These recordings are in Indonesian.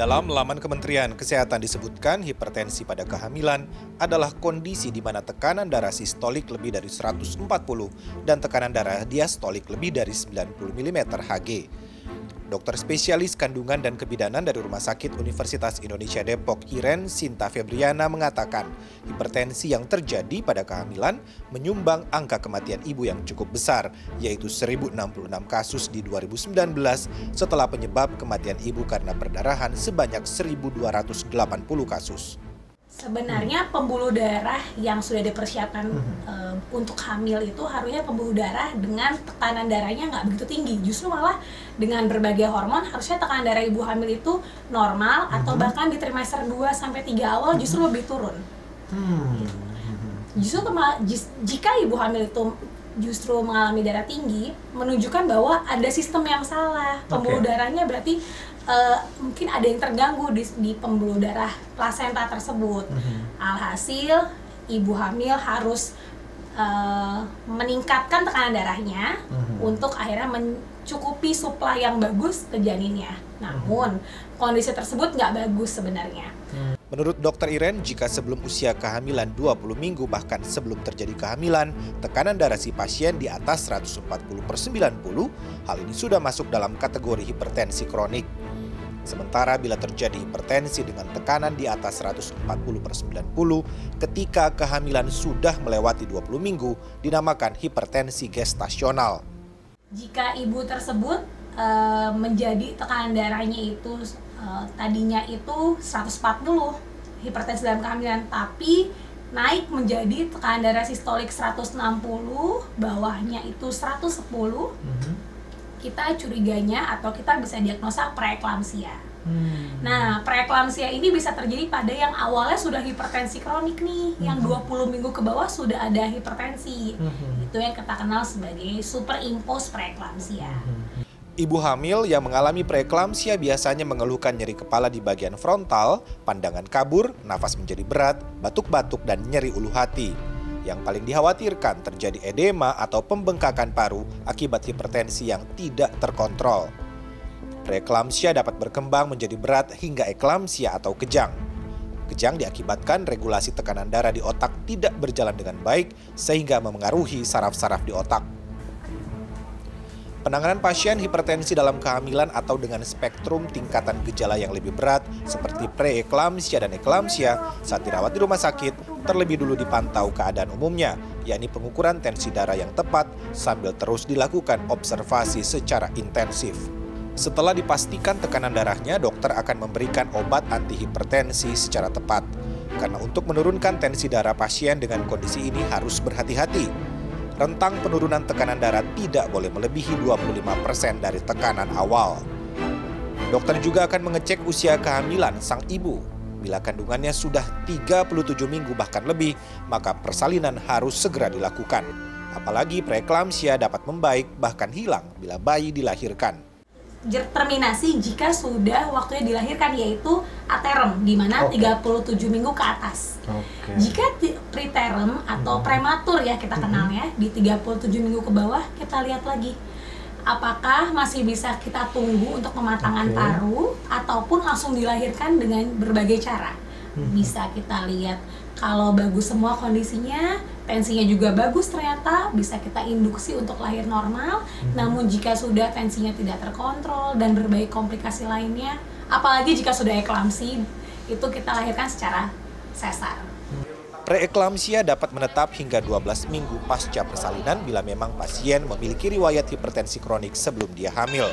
Dalam laman Kementerian Kesehatan disebutkan hipertensi pada kehamilan adalah kondisi di mana tekanan darah sistolik lebih dari 140 dan tekanan darah diastolik lebih dari 90 mm Hg. Dokter spesialis kandungan dan kebidanan dari Rumah Sakit Universitas Indonesia Depok, Iren Sinta Febriana mengatakan, hipertensi yang terjadi pada kehamilan menyumbang angka kematian ibu yang cukup besar, yaitu 1066 kasus di 2019 setelah penyebab kematian ibu karena perdarahan sebanyak 1280 kasus. Sebenarnya pembuluh darah yang sudah dipersiapkan uh, untuk hamil itu harusnya pembuluh darah dengan tekanan darahnya nggak begitu tinggi. Justru malah dengan berbagai hormon harusnya tekanan darah ibu hamil itu normal atau mhm. bahkan di trimester 2 sampai 3 awal justru mhm. lebih turun. Hmm. Justru jika ibu hamil itu justru mengalami darah tinggi menunjukkan bahwa ada sistem yang salah. Pembuluh okay. darahnya berarti uh, mungkin ada yang terganggu di, di pembuluh darah plasenta tersebut. Mm-hmm. Alhasil ibu hamil harus uh, meningkatkan tekanan darahnya mm-hmm. untuk akhirnya mencukupi suplai yang bagus ke janinnya. Namun mm-hmm. kondisi tersebut nggak bagus sebenarnya. Mm. Menurut dokter Iren, jika sebelum usia kehamilan 20 minggu bahkan sebelum terjadi kehamilan, tekanan darah si pasien di atas 140 per 90, hal ini sudah masuk dalam kategori hipertensi kronik. Sementara bila terjadi hipertensi dengan tekanan di atas 140 per 90 ketika kehamilan sudah melewati 20 minggu dinamakan hipertensi gestasional. Jika ibu tersebut e, menjadi tekanan darahnya itu uh, tadinya itu 140 hipertensi dalam kehamilan tapi naik menjadi tekanan darah sistolik 160 bawahnya itu 110 mm -hmm. Kita curiganya atau kita bisa diagnosa preeklamsia hmm. nah preeklamsia ini bisa terjadi pada yang awalnya sudah hipertensi kronik nih hmm. yang 20 minggu ke bawah sudah ada hipertensi hmm. itu yang kita kenal sebagai superimpose preeklamsia hmm. Ibu hamil yang mengalami preeklamsia biasanya mengeluhkan nyeri kepala di bagian frontal, pandangan kabur, nafas menjadi berat, batuk-batuk, dan nyeri ulu hati. Yang paling dikhawatirkan terjadi edema atau pembengkakan paru akibat hipertensi yang tidak terkontrol. Preeklamsia dapat berkembang menjadi berat hingga eklamsia atau kejang. Kejang diakibatkan regulasi tekanan darah di otak tidak berjalan dengan baik sehingga memengaruhi saraf-saraf di otak. Penanganan pasien hipertensi dalam kehamilan atau dengan spektrum tingkatan gejala yang lebih berat seperti preeklamsia dan eklamsia saat dirawat di rumah sakit terlebih dulu dipantau keadaan umumnya, yakni pengukuran tensi darah yang tepat sambil terus dilakukan observasi secara intensif. Setelah dipastikan tekanan darahnya, dokter akan memberikan obat antihipertensi secara tepat. Karena untuk menurunkan tensi darah pasien dengan kondisi ini harus berhati-hati rentang penurunan tekanan darah tidak boleh melebihi 25% dari tekanan awal. Dokter juga akan mengecek usia kehamilan sang ibu. Bila kandungannya sudah 37 minggu bahkan lebih, maka persalinan harus segera dilakukan. Apalagi preeklamsia dapat membaik bahkan hilang bila bayi dilahirkan terminasi jika sudah waktunya dilahirkan yaitu aterem di mana okay. 37 minggu ke atas. Okay. Jika preterm atau hmm. prematur ya kita hmm. kenalnya di 37 minggu ke bawah kita lihat lagi apakah masih bisa kita tunggu untuk pematangan okay. paru ataupun langsung dilahirkan dengan berbagai cara. Hmm. Bisa kita lihat kalau bagus semua kondisinya, tensinya juga bagus ternyata, bisa kita induksi untuk lahir normal. Hmm. Namun jika sudah tensinya tidak terkontrol dan berbagai komplikasi lainnya, apalagi jika sudah eklamsi, itu kita lahirkan secara sesar. Preeklamsia dapat menetap hingga 12 minggu pasca persalinan bila memang pasien memiliki riwayat hipertensi kronik sebelum dia hamil.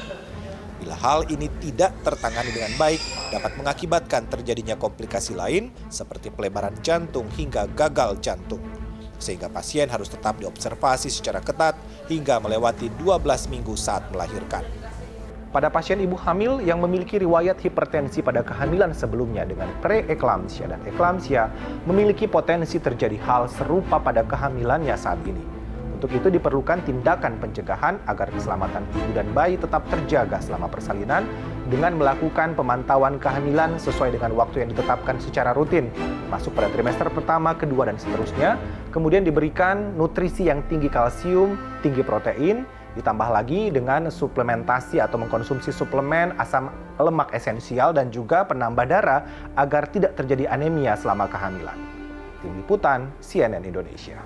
Bila hal ini tidak tertangani dengan baik, dapat mengakibatkan terjadinya komplikasi lain seperti pelebaran jantung hingga gagal jantung. Sehingga pasien harus tetap diobservasi secara ketat hingga melewati 12 minggu saat melahirkan. Pada pasien ibu hamil yang memiliki riwayat hipertensi pada kehamilan sebelumnya dengan preeklamsia dan eklamsia memiliki potensi terjadi hal serupa pada kehamilannya saat ini. Untuk itu diperlukan tindakan pencegahan agar keselamatan ibu dan bayi tetap terjaga selama persalinan dengan melakukan pemantauan kehamilan sesuai dengan waktu yang ditetapkan secara rutin, masuk pada trimester pertama, kedua, dan seterusnya. Kemudian diberikan nutrisi yang tinggi kalsium, tinggi protein, Ditambah lagi dengan suplementasi atau mengkonsumsi suplemen asam lemak esensial dan juga penambah darah agar tidak terjadi anemia selama kehamilan. Tim Liputan CNN Indonesia.